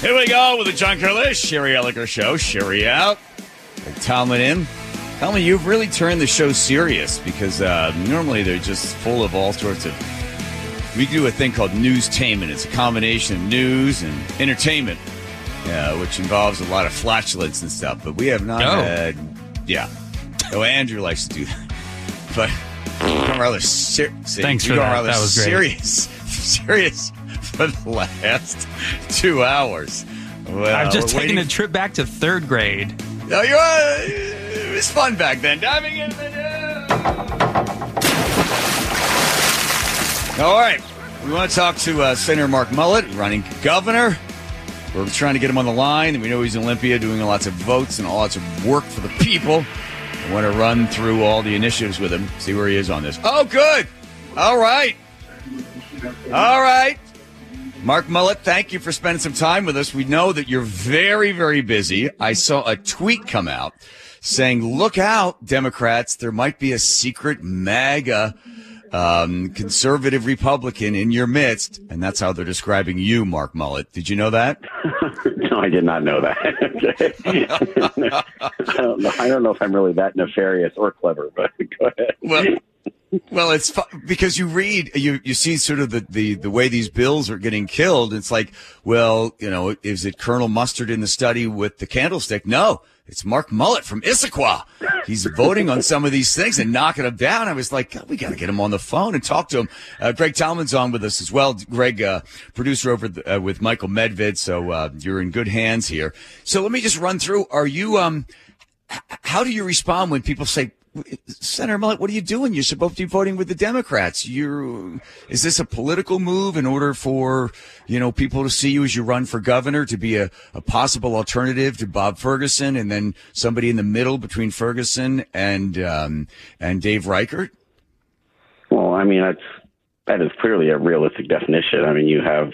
Here we go with the John Curlish, Sherry Elliker Show. Sherry out. Talman in. Talman, you've really turned the show serious because uh, normally they're just full of all sorts of. We do a thing called newstainment. It's a combination of news and entertainment, uh, which involves a lot of flatulence and stuff. But we have not Oh. had. Yeah. Oh, Andrew likes to do that. But gone rather ser- Thanks for that. rather That was great. serious. for the last two hours. Well, I've just taken waiting a trip back to third grade. no, you are. It was fun back then. Diving in the. All right. We want to talk to uh, Senator Mark Mullet, running governor. We're trying to get him on the line. and We know he's in Olympia doing lots of votes and all lots of work for the people. I want to run through all the initiatives with him, see where he is on this. Oh, good. All right. All right. Mark Mullet, thank you for spending some time with us. We know that you're very, very busy. I saw a tweet come out saying, look out, Democrats, there might be a secret MAGA um, conservative Republican in your midst. And that's how they're describing you, Mark Mullet. Did you know that? No, I did not know that. I don't know. I don't know if I'm really that nefarious or clever, but go ahead. Well, well, it's fu- because you read, you, you see sort of the, the, the way these bills are getting killed. It's like, well, you know, is it Colonel Mustard in the study with the candlestick? No, it's Mark Mullet from Issaquah. He's voting on some of these things and knocking them down. I was like, God, we got to get him on the phone and talk to him. Uh, Greg Talman's on with us as well. Greg, uh, producer over the, uh, with Michael Medved. So, uh, you're in good hands here. So let me just run through. Are you, um, how do you respond when people say, Senator Mullet, what are you doing? You're supposed to be voting with the Democrats. You're, is this a political move in order for, you know, people to see you as you run for governor to be a, a possible alternative to Bob Ferguson and then somebody in the middle between Ferguson and, um, and Dave Reichert? Well, I mean, that's that is clearly a realistic definition. I mean, you have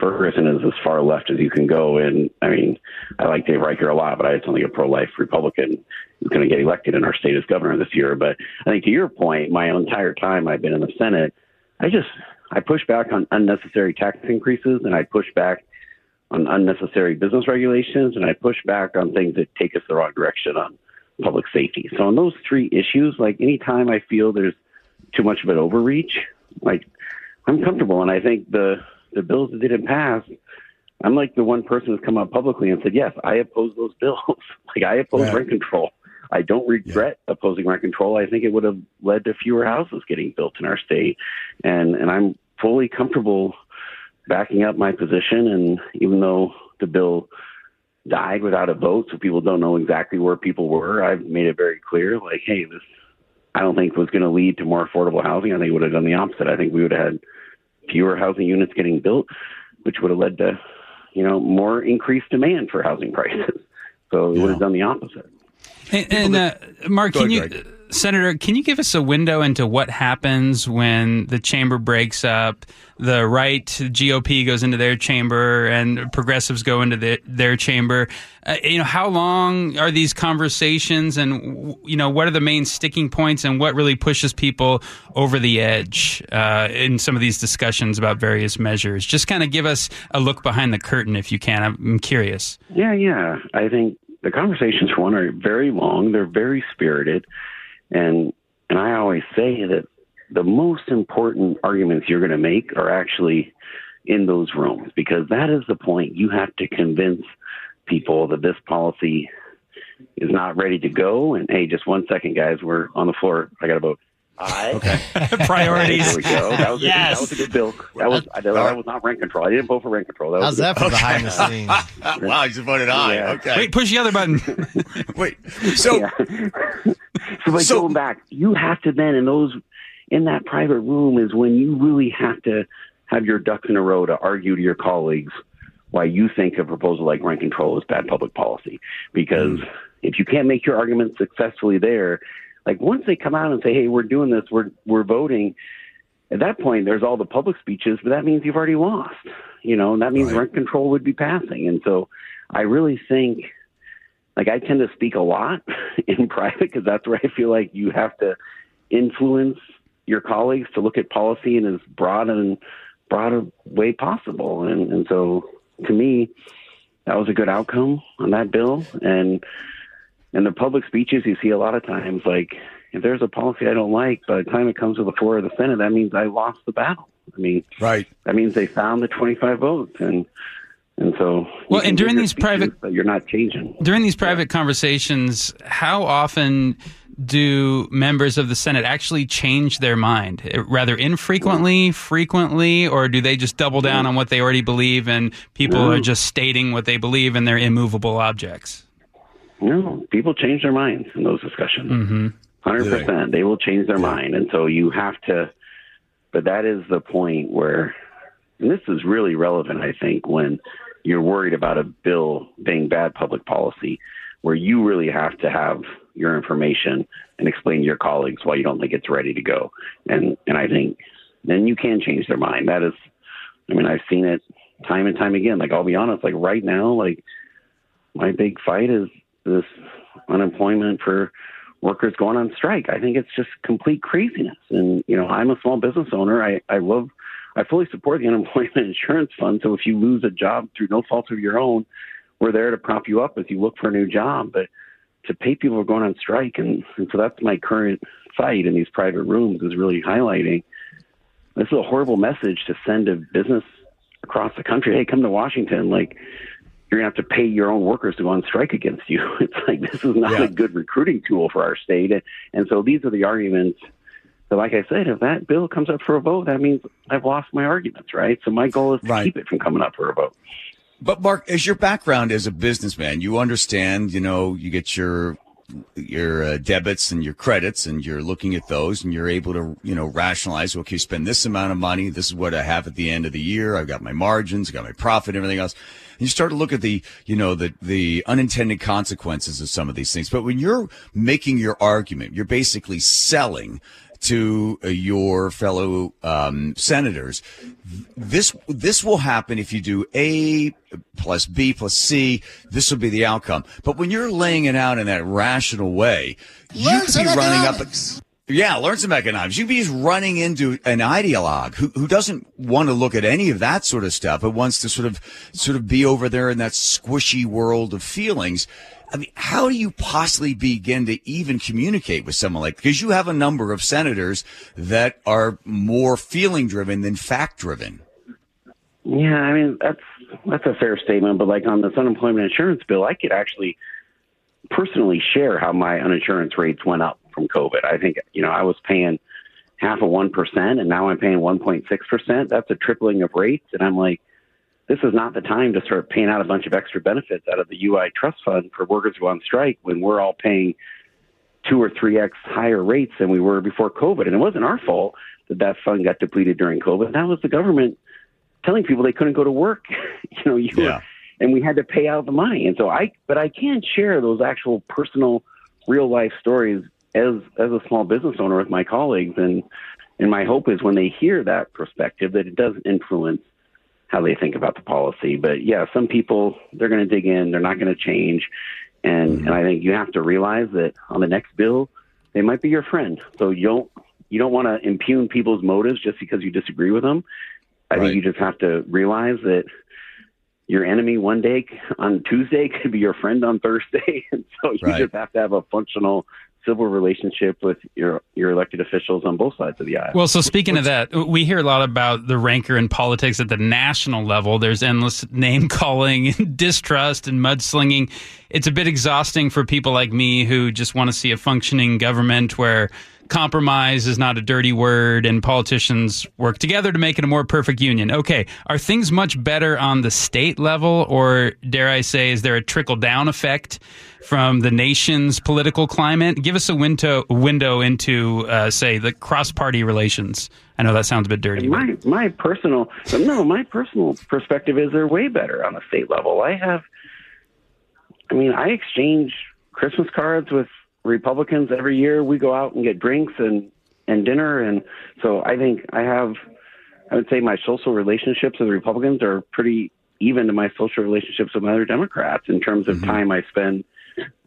Ferguson is as far left as you can go, and I mean, I like Dave Reichert a lot, but I don't think a pro-life Republican is going to get elected in our state as governor this year. But I think to your point, my entire time I've been in the Senate, I just I push back on unnecessary tax increases, and I push back on unnecessary business regulations, and I push back on things that take us the wrong direction on public safety. So on those three issues, like anytime I feel there's too much of an overreach, like I'm comfortable, and I think the the bills that didn't pass. I'm like the one person who's come out publicly and said, yes, I oppose those bills. like I oppose Right. rent control. I don't regret opposing rent control. I think it would have led to fewer houses getting built in our state, and and I'm fully comfortable backing up my position. And even though the bill died without a vote, so people don't know exactly where people were, I've made it very clear, like, hey, this I don't think was going to lead to more affordable housing. I think it would have done the opposite. I think we would have had fewer housing units getting built, which would have led to, you know, more increased demand for housing prices. So it would have done the opposite. And, and uh, Mark, Go can you, ahead, Senator, can you give us a window into what happens when the chamber breaks up, the right GOP goes into their chamber, and progressives go into their, their chamber? Uh, you know, how long are these conversations, and you know, what are the main sticking points, and what really pushes people over the edge uh, in some of these discussions about various measures? Just kind of give us a look behind the curtain, if you can. I'm, I'm curious. Yeah, yeah. I think the conversations for one are very long. They're very spirited, and and I always say that the most important arguments you're going to make are actually in those rooms because that is the point. You have to convince people that this policy is not ready to go. And hey, just one second, guys. We're on the floor. I got a vote. Aye. Okay. Priorities. There we go. That was, a, Yes. that was a good bill. That was I, that was not rent control. I didn't vote for rent control. That was How's that good- for behind the scenes? wow, you just voted aye. Yeah. Okay. Wait, push the other button. Wait. So, Yeah. so like So- going back, you have to then in those in that private room is when you really have to have your ducks in a row to argue to your colleagues why you think a proposal like rent control is bad public policy. Because hmm. if you can't make your argument successfully there, like once they come out and say, "Hey, we're doing this, we're we're voting," at that point, there's all the public speeches, but that means you've already lost. You know, and that means Right. rent control would be passing. And so, I really think like I tend to speak a lot in private because that's where I feel like you have to influence your colleagues to look at policy in as broad and broad a way possible. And and so to me, that was a good outcome on that bill. And in the public speeches, you see a lot of times like if there's a policy I don't like, by the time it comes to the floor of the Senate, that means I lost the battle. I mean, right? That means they found the 25 votes, and and so well. And during these private, you're not changing during these private conversations. How often do members of the Senate actually change their mind? Rather infrequently, frequently, or do they just double down on what they already believe and people no. are mm. just stating what they believe and they're immovable objects? No, people change their minds in those discussions. Mm-hmm. 100%. Yeah. They will change their mind. And so you have to, but that is the point where, and this is really relevant, I think, when you're worried about a bill being bad public policy, where you really have to have your information and explain to your colleagues why you don't think it's ready to go. And and I think then you can change their mind. That is, I mean, I've seen it time and time again. Like I'll be honest, like right now, like my big fight is this unemployment for workers going on strike. I think it's just complete craziness. And you know, I'm a small business owner. I I love. I fully support the unemployment insurance fund. So if you lose a job through no fault of your own, we're there to prop you up as you look for a new job. But to pay people who are going on strike, and, and so that's my current fight in these private rooms is really highlighting. This is a horrible message to send to business across the country. Hey, come to Washington. Like you're gonna have to pay your own workers to go on strike against you. It's like this is not yeah. a good recruiting tool for our state. And so these are the arguments. So, like I said, if that bill comes up for a vote, that means I've lost my arguments, right? So my goal is to right. keep it from coming up for a vote. But Mark, as your background as a businessman, you understand, you know, you get your your uh, debits and your credits and you're looking at those and you're able to you know rationalize okay spend this amount of money this is what i have at the end of the year i've got my margins I've got my profit everything else. And you start to look at the you know the the unintended consequences of some of these things. But when you're making your argument you're basically selling to uh, your fellow um, senators. This this will happen if you do A plus B plus C. This will be the outcome. But when you're laying it out in that rational way, learn you could be running economics. up. Yeah, learn some economics. You'd be just running into an ideologue who, who doesn't want to look at any of that sort of stuff, but wants to sort of sort of be over there in that squishy world of feelings. I mean, how do you possibly begin to even communicate with someone like, because you have a number of senators that are more feeling driven than fact driven. Yeah, I mean, that's, that's a fair statement, but like on this unemployment insurance bill, I could actually personally share how my uninsurance rates went up from COVID. I think, you know, I was paying half of 1% and now I'm paying 1.6%. That's a tripling of rates. And I'm like, this is not the time to start paying out a bunch of extra benefits out of the UI trust fund for workers who are on strike when we're all paying two or three x higher rates than we were before COVID. And it wasn't our fault that that fund got depleted during COVID. That was the government telling people they couldn't go to work. you know, you yeah. were, and we had to pay out the money. And so I, but I can't share those actual personal, real life stories as as a small business owner with my colleagues. And and my hope is when they hear that perspective that it does influence how they think about the policy. But yeah, some people they're going to dig in, they're not going to change, and mm-hmm. and I think you have to realize that on the next bill, they might be your friend. So you don't you don't want to impugn people's motives just because you disagree with them. I right. think you just have to realize that your enemy one day on Tuesday could be your friend on Thursday, and so you right. just have to have a functional civil relationship with your your elected officials on both sides of the aisle. Well, so speaking of that, we hear a lot about the rancor in politics at the national level. There's endless name calling, and distrust, and mudslinging. It's a bit exhausting for people like me who just want to see a functioning government where compromise is not a dirty word and politicians work together to make it a more perfect union. Okay, are things much better on the state level, or dare I say, is there a trickle down effect from the nation's political climate? Give us a window window into, uh, say, the cross party relations. I know that sounds a bit dirty. My but. my personal no, my personal perspective is they're way better on the state level. I have, I mean, I exchange Christmas cards with Republicans every year. We go out and get drinks and and dinner, and so I think I have. I would say my social relationships with Republicans are pretty even to my social relationships with other Democrats in terms of mm-hmm. time I spend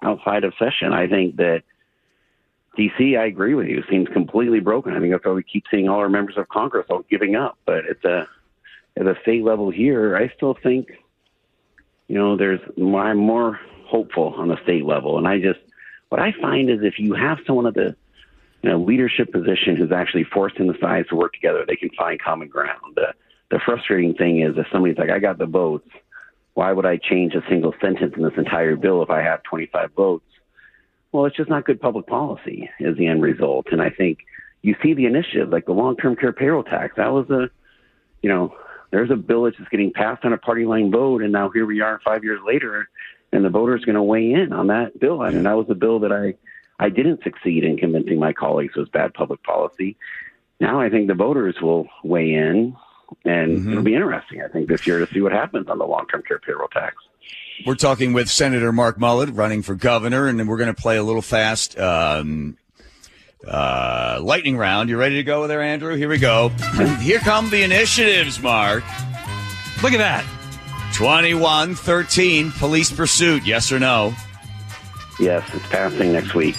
outside of session. I think that DC, I agree with you, seems completely broken. I think that's why we keep seeing all our members of Congress all giving up. But at the at the state level here, I still think you know, there's I'm more hopeful on the state level, and I just what I find is if you have someone at the you know, leadership position who's actually forcing the sides to work together, they can find common ground. The, the frustrating thing is if somebody's like, I got the votes, why would I change a single sentence in this entire bill if I have 25 votes? Well, it's just not good public policy is the end result. And I think you see the initiative, like the long-term care payroll tax. That was a, you know, there's a bill that's just getting passed on a party line vote, and now here we are five years later, and the voters going to weigh in on that bill. I mean, that was a bill that I I didn't succeed in convincing my colleagues was bad public policy. Now I think the voters will weigh in, and mm-hmm. it'll be interesting. I think this year to see what happens on the long-term care payroll tax. We're talking with Senator Mark Mullet, running for governor, and then we're going to play a little fast um, uh, lightning round. You ready to go there, Andrew? Here we go. Here come the initiatives, Mark. Look at that. 21 13, police pursuit. Yes or no? Yes, it's passing next week.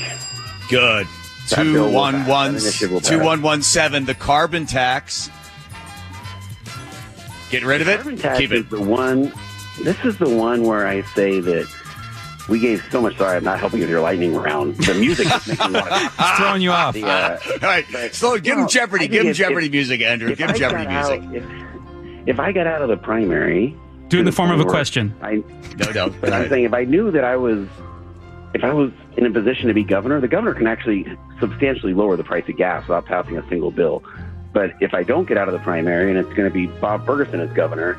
Good. 2117, the carbon tax. Get rid of it? Carbon tax Keep is it. the one. This is the one where I say that we gave so much. Sorry, I'm not helping with your lightning round. The music is making It's throwing you off. The, uh, All right. So give him Jeopardy. Give him if- Jeopardy if- music, Andrew. Give him Jeopardy got out- music. if, if I got out of the primary, Do it in the form of a question. I, No, no. But I'm saying if I knew that I was, if I was in a position to be governor, the governor can actually substantially lower the price of gas without passing a single bill. But if I don't get out of the primary and it's going to be Bob Ferguson as governor,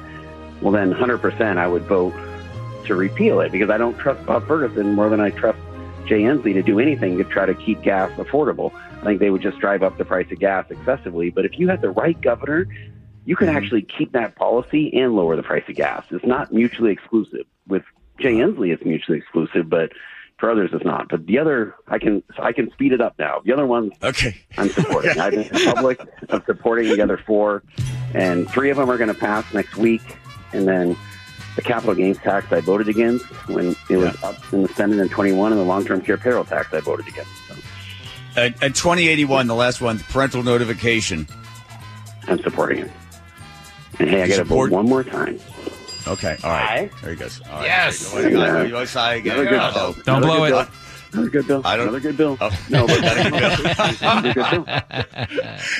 well then 100% I would vote to repeal it because I don't trust Bob Ferguson more than I trust Jay Inslee to do anything to try to keep gas affordable. I think they would just drive up the price of gas excessively. But if you had the right governor, you can mm-hmm. actually keep that policy and lower the price of gas. It's not mutually exclusive. With Jay Inslee, it's mutually exclusive, but for others, it's not. But the other, I can I can speed it up now. The other ones, Okay. I'm supporting. I've been in public of supporting the other four, and three of them are going to pass next week, and then the capital gains tax I voted against when it was up in the Senate in 21, and the long-term care payroll tax I voted against. So And, and 2081, the last one, parental notification. I'm supporting it. And hey, I got to support- vote one more time. Okay. All right. Aye. There he goes. All right. Yes. There you go. Hang. You want to say again? Another good Uh-oh. bill. Don't Another blow good it. bill. Another good bill. I don't- Another good bill. Oh. No, but Another good bill.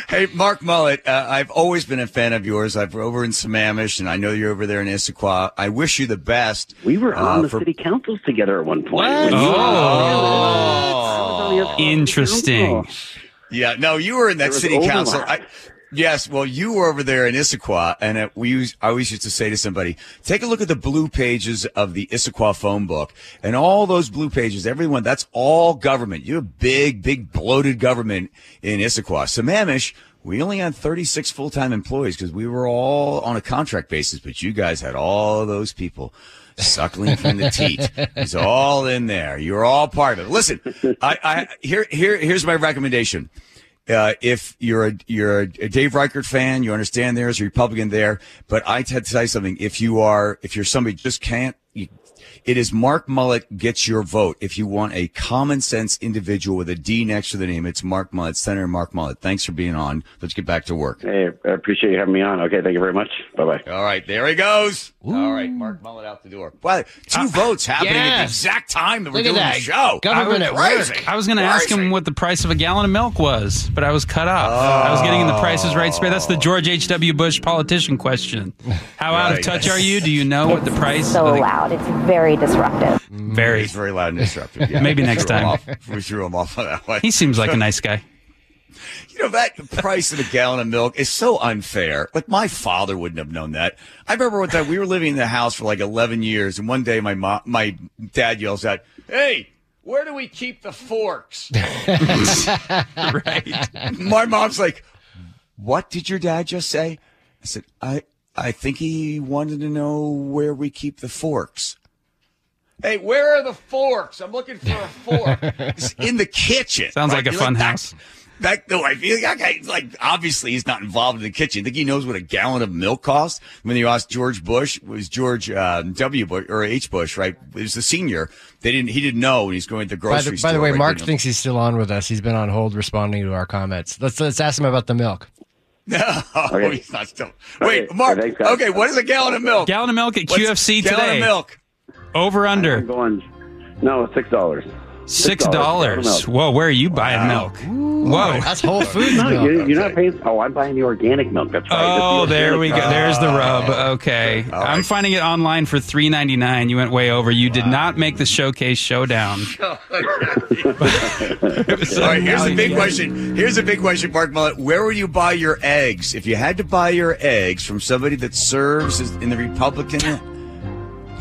Hey, Mark Mullet, uh, I've always been a fan of yours. I've over in Sammamish, and I know you're over there in Issaquah. I wish you the best. We were on Uh, the for- city councils together at one point. What? When you were on the- Oh. I was on the other city Interesting. Yeah, no, you were in that There was city council. I, yes, well, you were over there in Issaquah, and uh, we use, I always used to say to somebody, take a look at the blue pages of the Issaquah phone book, and all those blue pages, everyone, that's all government. You have big, big bloated government in Issaquah. Sammamish, we only had 36 full-time employees because we were all on a contract basis, but you guys had all those people suckling from the teat. It's all in there. You're all part of it. Listen, I, I here, here, here's my recommendation. Uh, if you're a you're a Dave Reichert fan, you understand there's a Republican there. But I had to tell you something. If you are, if you're somebody just can't, it is Mark Mullet gets your vote. If you want a common sense individual with a D next to the name, it's Mark Mullet, Senator Mark Mullet. Thanks for being on. Let's get back to work. Hey, I appreciate you having me on. Okay, thank you very much. Bye bye. All right, there he goes. All right, Mark Mullet out the door. Well, two ah, votes happening at the exact time that we're Look doing that. the show. Government at Crazy. I was going to ask him what the price of a gallon of milk was, but I was cut off. I was getting in the prices right space. That's the George H.W. Bush politician question. How out of Right. touch are you? Do you know what the price so of the- loud. It's very disruptive. Very. He's very loud and disruptive. Yeah. Maybe next time. We threw him off on that one. He seems like a nice guy. You know, that price of a gallon of milk is so unfair. Like, my father wouldn't have known that. I remember one time we were living in the house for like 11 years, and one day my mom, my dad yells out, Hey, where do we keep the forks? right. my mom's like, What did your dad just say? I said, I, I think he wanted to know where we keep the forks. Hey, where are the forks? I'm looking for a fork. it's in the kitchen. Sounds like a You're fun that- house. That though, I feel like, okay, like obviously he's not involved in the kitchen. I think he knows what a gallon of milk costs. When you asked George Bush, it was George um, W. Bush or H. Bush, right? It was the senior. They didn't. He didn't know when he's going to the By grocery the, store. by the way, right? Mark thinks he's still on with us. He's been on hold responding to our comments. Let's let's ask him about the milk. No, Okay. he's not still. Wait, Okay, Mark. Okay, what is a gallon of milk? Gallon of milk at What's QFC today. gallon of milk. Over I'm under going. No, six dollars. six dollars. Whoa, where are you buying milk? Whoa. That's Whole Foods No, milk. you, you're not paying. Oh, I'm buying the organic milk. That's right. That's the Oh, there organic we go. milk. There's the ah. rub. Okay, All I'm finding it online for three ninety nine. You went way over. You did not make the showcase showdown. All right, here's the big question. Here's the big question, Mark Mullet. Where would you buy your eggs? If you had to buy your eggs from somebody that serves as- in the Republican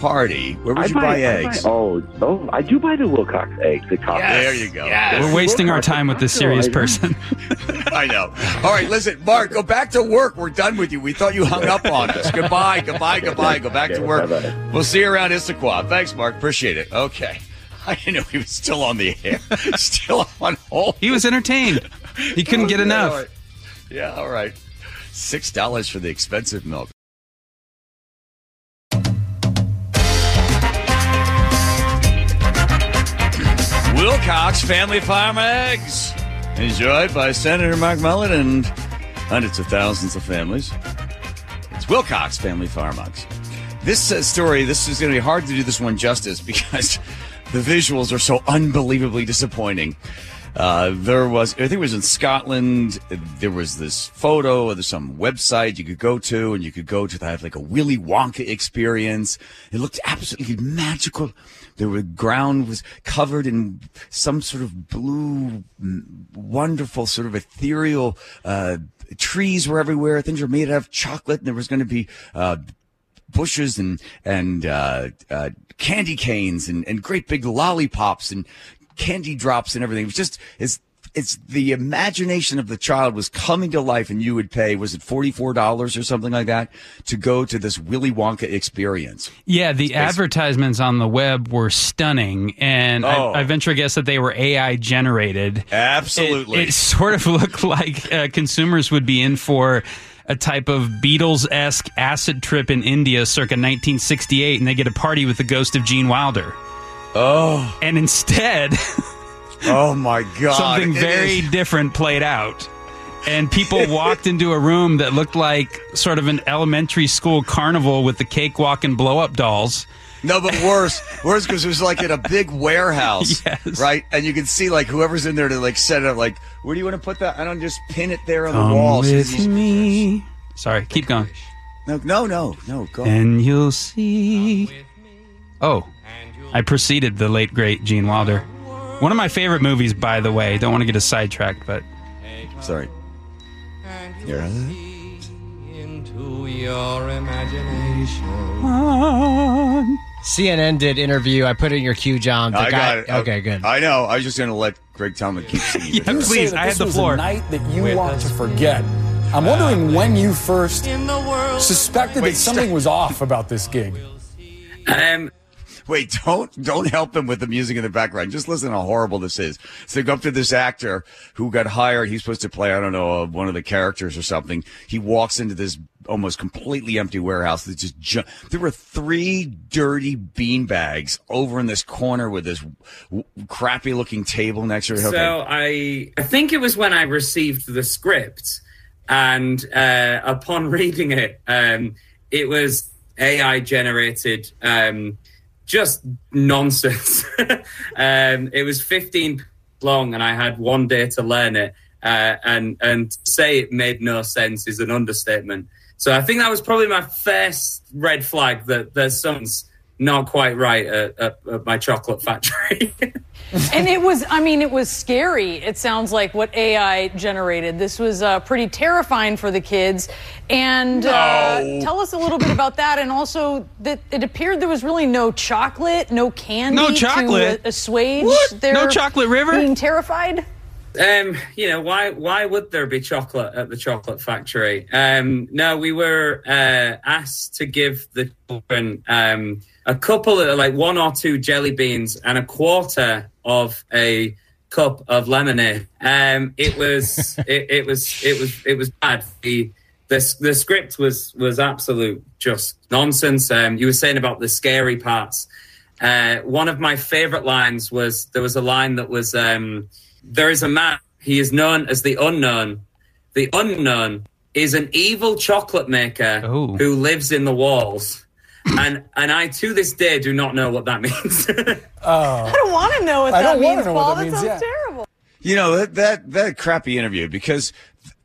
Party, where would I you buy, I eggs? oh, oh, I do buy the Wilcox eggs at Costco. There you go. We're wasting our time with this serious person. I know. All right, listen, Mark, go back to work. We're done with you. We thought you hung up on us. Goodbye, goodbye, goodbye. Go back to work. bye-bye. We'll see you around Issaquah. Thanks, Mark. Appreciate it. Okay. I didn't know he was still on the air, still on hold. He was entertained. He couldn't get Yeah, enough. all right. Yeah, all right. Six dollars for the expensive milk. Wilcox Family Farm Eggs, enjoyed by Senator Mark Mullet and hundreds of thousands of families. It's Wilcox Family Farm Eggs. This uh, story, this is going to be hard to do this one justice because the visuals are so unbelievably disappointing. Uh, there was, I think it was in Scotland. There was this photo. or There's some website you could go to, and you could go to have like a Willy Wonka experience. It looked absolutely magical. The ground was covered in some sort of blue, wonderful, sort of ethereal. Uh, trees were everywhere. Things were made out of chocolate, and there was going to be. Uh, bushes and and uh, uh, candy canes and, and great big lollipops and candy drops and everything. It was just it's it's the imagination of the child was coming to life, and you would pay was it forty four dollars or something like that to go to this Willy Wonka experience. Yeah, the advertisements on the web were stunning, and Oh. I, I venture guess that they were AI generated. Absolutely. It, it sort of looked like uh, consumers would be in for a type of Beatles esque acid trip in India circa 1968, and they get a party with the ghost of Gene Wilder. Oh, And instead, oh my God! something It very is- different played out. And people walked into a room that looked like sort of an elementary school carnival with the cakewalk and blow up dolls. No, but worse, worse because it was like in a big warehouse, Yes. right? And you can see like whoever's in there to like set it up. Like, where do you want to put that? I don't just pin it there on the wall. with these- me. Sorry, keep going. No, no, no, no. Go. And you'll see. Oh, I preceded the late great Gene Wilder. One of my favorite movies, by the way. Don't want to get us sidetracked, but Sorry. You're into your imagination. CNN did interview. I put it in your queue, John. The I guy, got it. Okay, good. I know. I was just going to let Greg Talman keep singing. Yeah, please. say that I this had the was floor. A night that you want to forget. I'm wondering when you first In the world. suspected Wait, that something stop. was off about this gig. Um, Wait, don't don't help him with the music in the background. Just listen how horrible this is. So go up to this actor who got hired. He's supposed to play, I don't know, uh, one of the characters or something. He walks into this almost completely empty warehouse. That just ju- there were three dirty bean bags over in this corner with this w- crappy looking table next to it. Okay. So I, I think it was when I received the script, and uh, upon reading it, um, it was AI generated, um, just nonsense. um, it was 15 long, and I had one day to learn it, uh, and and say it made no sense is an understatement. So I think that was probably my first red flag that there's something's not quite right at, at, at my chocolate factory. And it was, I mean, it was scary. It sounds like what AI generated. This was uh, pretty terrifying for the kids. And uh, tell us a little bit about that. And also, that it appeared there was really no chocolate, no candy No chocolate? to assuage What? their No chocolate river? being terrified. Um, you know why? Why would there be chocolate at the chocolate factory? Um, no, we were uh, asked to give the children um, a couple of like one or two jelly beans and a quarter of a cup of lemonade. Um, it was it, it was it was it was bad. The, the the script was was absolute just nonsense. Um, you were saying about the scary parts. Uh, one of my favorite lines was there was a line that was um, there is a man he is known as the unknown the unknown is an evil chocolate maker Oh. who lives in the walls and and I to this day do not know what that means. Oh. I don't want to know what I that don't means, know Paul. that That, means, sounds yeah. terrible. You know that that that crappy interview because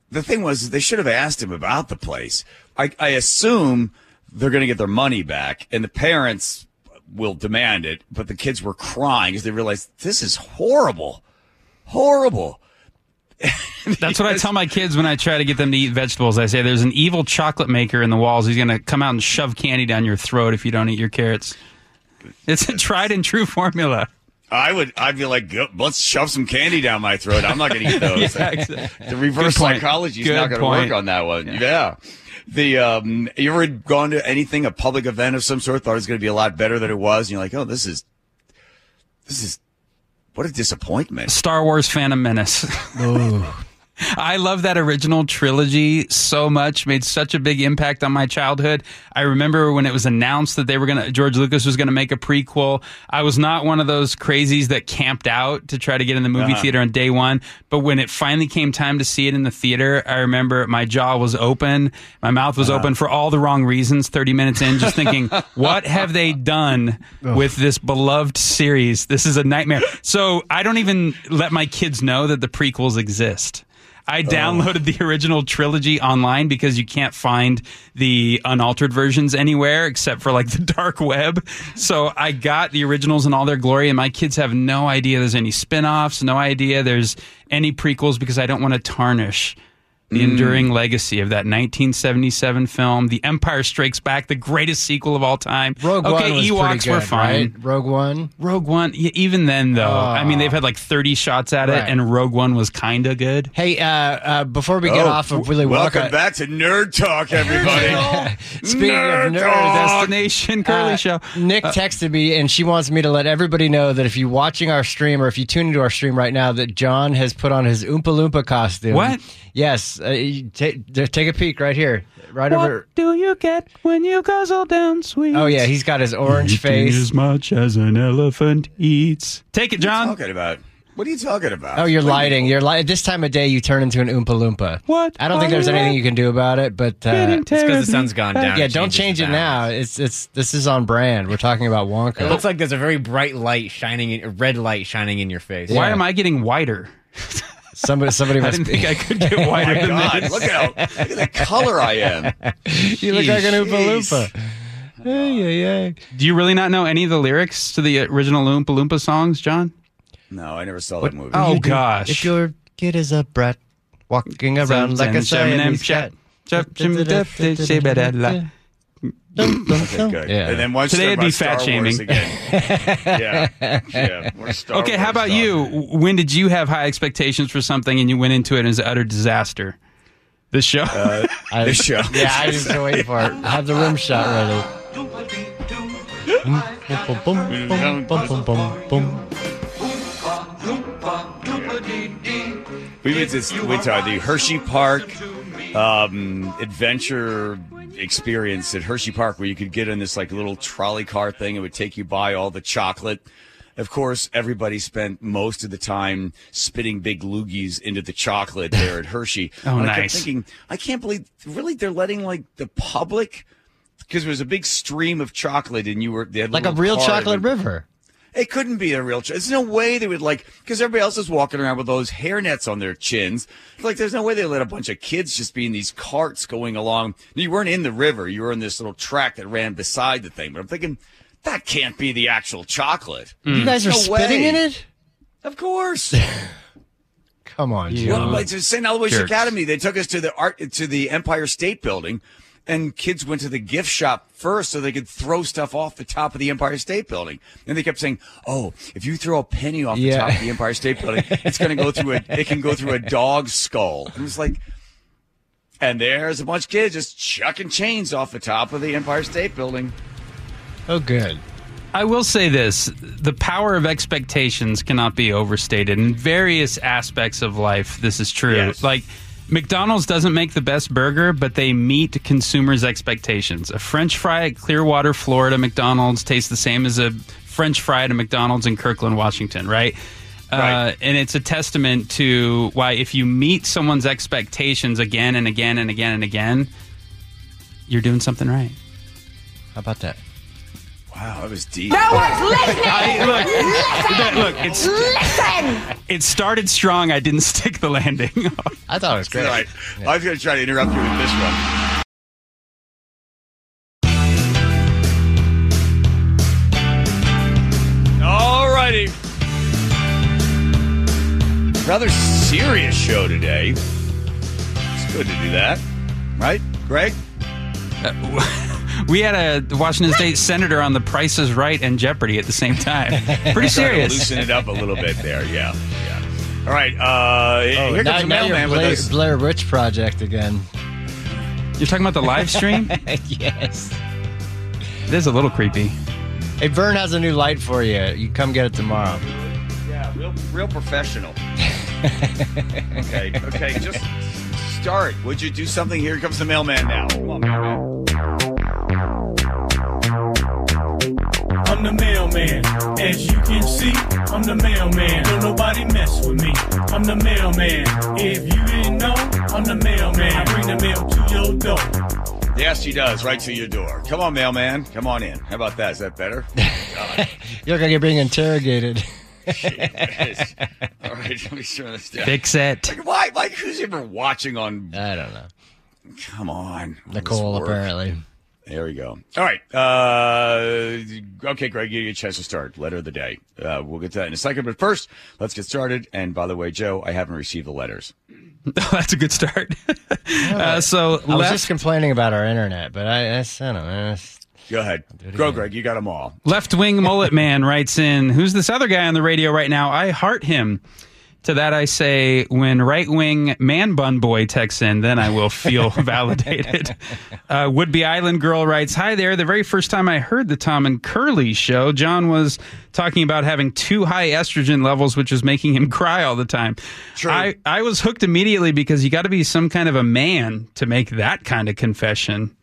the thing was they should have asked him about the place. I, I assume they're going to get their money back, and the parents will demand it. But the kids were crying because they realized this is horrible, horrible. That's what I tell my kids when I try to get them to eat vegetables. I say there's an evil chocolate maker in the walls. He's going to come out and shove candy down your throat if you don't eat your carrots. It's a tried and true formula. I would. I'd be like, let's shove some candy down my throat. I'm not going to eat those. Yeah, exactly. The reverse psychology is not going to work on that one. Yeah. The um, you ever gone to anything, a public event of some sort, thought it was going to be a lot better than it was, and you're like, oh, this is, this is, what a disappointment. Star Wars Phantom Menace. I love that original trilogy so much. Made such a big impact on my childhood. I remember when it was announced that they were gonna George Lucas was gonna make a prequel. I was not one of those crazies that camped out to try to get in the movie Uh-huh. theater on day one. But when it finally came time to see it in the theater, I remember my jaw was open, my mouth was Uh-huh. open for all the wrong reasons. Thirty minutes in, just thinking, what have they done with this beloved series? This is a nightmare. So I don't even let my kids know that the prequels exist. I oh. downloaded the original trilogy online because you can't find the unaltered versions anywhere except for like the dark web. So I got the originals in all their glory, and my kids have no idea there's any spin offs, no idea there's any prequels because I don't want to tarnish the enduring legacy of that 1977 film, The Empire Strikes Back, the greatest sequel of all time. Rogue okay, One was Ewoks pretty good, were fine. right? Rogue One. Rogue One, yeah, even then though, I mean, they've had like 30 shots at it, and Rogue One was kind of good. Hey, uh, uh, before we get Oh, off of Willy welcome Wonka, back to Nerd Talk, everybody. speaking Nerd of nerds, Talk. Destination Curley Uh, Show. Nick texted me and she wants me to let everybody know that if you're watching our stream or if you tune into our stream right now, that John has put on his Oompa Loompa costume. What? Yes. Uh, you ta- there- take a peek right here. Right over. What do you get when you guzzle down sweet? Oh, yeah. He's got his orange face. as much as an elephant eats. Take it, John. talking about? What are you talking about? Oh, you're What lighting. You're li- This time of day, you turn into an Oompa Loompa. What I don't think there's anything you can do about it, but uh, It's because the sun's gone down. yeah, It don't change it now. It's it's this is on brand. We're talking about Wonka. It looks like there's a very bright light shining, in, a red light shining in your face. Why Yeah. am I getting whiter? somebody somebody I must didn't be. think I could get Oh whiter my than God! this. Look at how look at the color I am. you look like an Oompa Jeez. Loompa. Hey, hey, hey. Do you really not know any of the lyrics to the original Oompa Loompa songs, John? No, I never saw that movie. Oh, gosh. If your kid is a brat, walking around like a Siamese cat. Okay, good. Yeah. And then once Today it'd be fat Star shaming. again. yeah, yeah. We're Star Okay, how about stuff. you? When did you have high expectations for something and you went into it and it was an utter disaster? This show? I, This show. Yeah, I just wait for it. I have the rim shot ready. We went to, went to the Hershey Park um, adventure experience at Hershey Park, where you could get in this like little trolley car thing. It would take you by all the chocolate. Of course, everybody spent most of the time spitting big loogies into the chocolate there at Hershey. Oh, And I kept nice. thinking, I can't believe really they're letting like the public because there was a big stream of chocolate and you were they had Like a real chocolate and- river. It couldn't be a real. Ch- there's no way they would like because everybody else is walking around with those hairnets on their chins. Like there's no way they let a bunch of kids just be in these carts going along. You weren't in the river. You were in this little track that ran beside the thing. But I'm thinking that can't be the actual chocolate. You guys are No spitting way. in it? Of course. Come on. Joe. Well, like to St. Aloysius. Academy, they took us to the art to the Empire State Building, and kids went to the gift shop first so they could throw stuff off the top of the Empire State Building. And they kept saying, "Oh, if you throw a penny off the top of the Empire State Building, it's going to go through a it can go through a dog's skull." And it's like, and there's a bunch of kids just chucking chains off the top of the Empire State Building. Oh, good. I will say this the power of expectations cannot be overstated. In various aspects of life, this is true. Yes. Like, McDonald's doesn't make the best burger, but they meet consumers' expectations. A French fry at Clearwater, Florida McDonald's tastes the same as a French fry at a McDonald's in Kirkland, Washington, right? Right. Uh, and it's a testament to why if you meet someone's expectations again and again and again and again, you're doing something right. How about that? Wow, that was deep. No one's listening. I- look, Listen. look, it's Listen. it started strong. I didn't stick the landing. I thought it was All great. right. I was going to try to interrupt you with this one. All righty. Rather serious show today. It's good to do that. Right, Greg? Uh, we had a Washington State senator on The Price is Right and Jeopardy at the same time. Pretty Try to serious. loosen it up a little bit there. Yeah, yeah. All right. Uh, Oh, here now, comes the now you're mailman with Blair, us. Blair Witch Project again. You're talking about the live stream? yes. It is a little creepy. Hey, Vern has a new light for you. You come get it tomorrow. Yeah, real, real professional. okay, okay, just start. Would you do something? Here comes the mailman now. I'm the mailman. As you can see, I'm the mailman. Don't nobody mess with me. I'm the mailman. If you didn't know, I'm the mailman. I bring the mail to your door. Yes, he does. Right to your door. Come on, mailman. Come on in. How about that? Is that better? God. You're going to get being interrogated. Jeez. All right, let me turn this down. Fix it. Why? Like, who's ever watching on? I don't know. Come on, Nicole, This work. apparently. There we go. All right. Uh, okay, Greg, give you get a chance to start. Letter of the day. Uh, we'll get to that in a second. But first, let's get started. And by the way, Joe, I haven't received the letters. That's a good start. uh, so I was just complaining about our internet, but I, I, I don't know. It's- Go ahead. Go, Greg. You got them all. left wing mullet man writes in, "Who's this other guy on the radio right now? I heart him." To that I say, when right wing man bun boy texts in, then I will feel validated. Uh, Would be Island Girl writes, Hi there. The very first time I heard the Tom and Curley show, John was talking about having too high estrogen levels, which was making him cry all the time. True. I, I was hooked immediately because you got to be some kind of a man to make that kind of confession.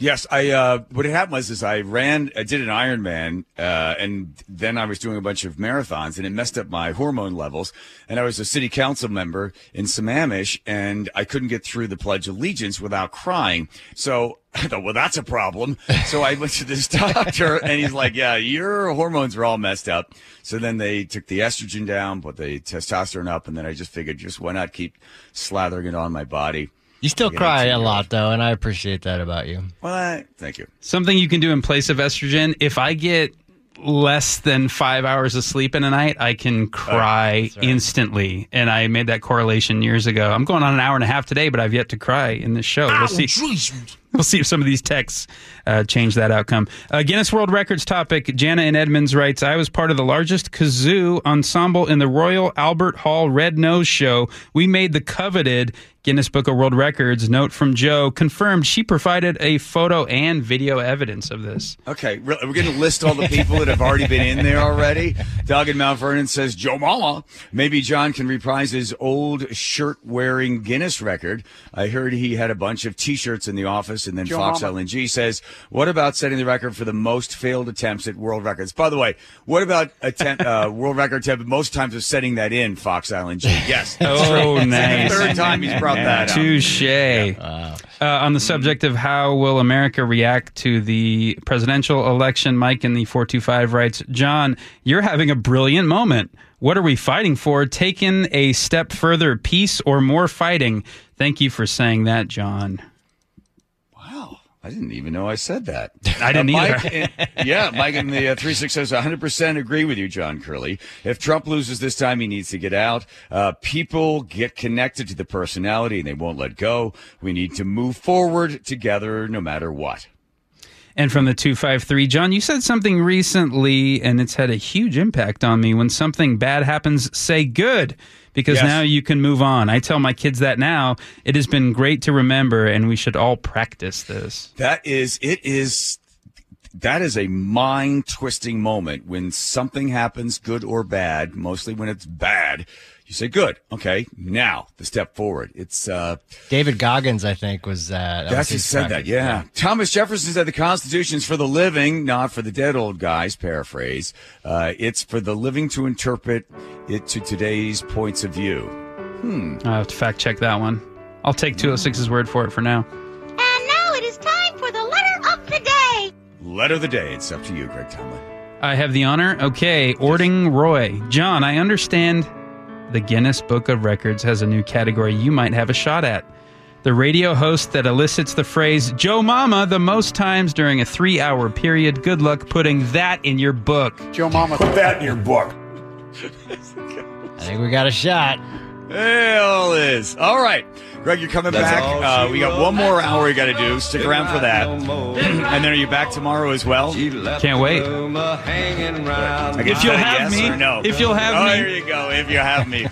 Yes, I. Uh, what had happened was, is I ran, I did an Ironman, uh, and then I was doing a bunch of marathons, and it messed up my hormone levels. And I was a city council member in Sammamish, and I couldn't get through the Pledge of Allegiance without crying. So I thought, well, that's a problem. So I went to this doctor, and he's like, "Yeah, your hormones are all messed up." So then they took the estrogen down, put the testosterone up, and then I just figured, just why not keep slathering it on my body? You still cry a lot, though, and I appreciate that about you. Well, I, thank you. Something you can do in place of estrogen. If I get less than five hours of sleep in a night, I can cry instantly. And I made that correlation years ago. I'm going on an hour and a half today, but I've yet to cry in this show. We'll see. We'll see if some of these texts uh, change that outcome. Uh, Guinness World Records topic. Jana in Edmonds writes I was part of the largest kazoo ensemble in the Royal Albert Hall Red Nose Show. We made the coveted Guinness Book of World Records. Note from Joe confirmed she provided a photo and video evidence of this. Okay, we're going to list all the people that have already been in there already. Doug in Mount Vernon says Joe Mama. Maybe John can reprise his old shirt-wearing Guinness record. I heard he had a bunch of T-shirts in the office, and then Joe Fox Mama. LNG says, "What about setting the record for the most failed attempts at world records?" By the way, what about attempt uh, world record attempt most times of setting that in Fox LNG? Yes, that's Oh, true. nice. Third time he's brought that up. Touche. Uh, on the subject of how will America react to the presidential election, Mike in the 425 writes, John, you're having a brilliant moment. What are we fighting for? Taking a step further, peace or more fighting? Thank you for saying that, John. I didn't even know I said that. I didn't Uh, either. In- yeah, Mike in the uh, 3 6 says 100% agree with you, John Curley. If Trump loses this time, he needs to get out. Uh, people get connected to the personality and they won't let go. We need to move forward together no matter what. And from the 253, John, you said something recently, and it's had a huge impact on me. When something bad happens, say good, because Yes. now you can move on. I tell my kids that now. It has been great to remember, and we should all practice this. That is, it is, that is a mind twisting moment when something happens, good or bad, mostly when it's bad. You say, good. Okay. Now the step forward. It's, uh, David Goggins, I think, was uh, that. was That's he said record. that, yeah. Thomas Jefferson said the Constitution's for the living, not for the dead old guys, paraphrase. Uh, it's for the living to interpret it to today's points of view. Hmm. I have to fact check that one. I'll take 206's word for it for now. And now it is time for the letter of the day. letter of the day. It's up to you, Greg Tomlin. I have the honor. Okay, Ording Roy. John, I understand the Guinness Book of Records has a new category you might have a shot at. The radio host that elicits the phrase Joe Mama the most times during a three hour period. Good luck putting that in your book. Joe Mama, put that in your book. I think we got a shot. Hell is. All right. Greg, you're coming That's back. Uh, we got one more hour we got to do. Stick around for that. and then are you back tomorrow as well? Can't wait. Hanging round I can If you'll have yes me. or no. If you'll have oh, me. There you go. If you have me.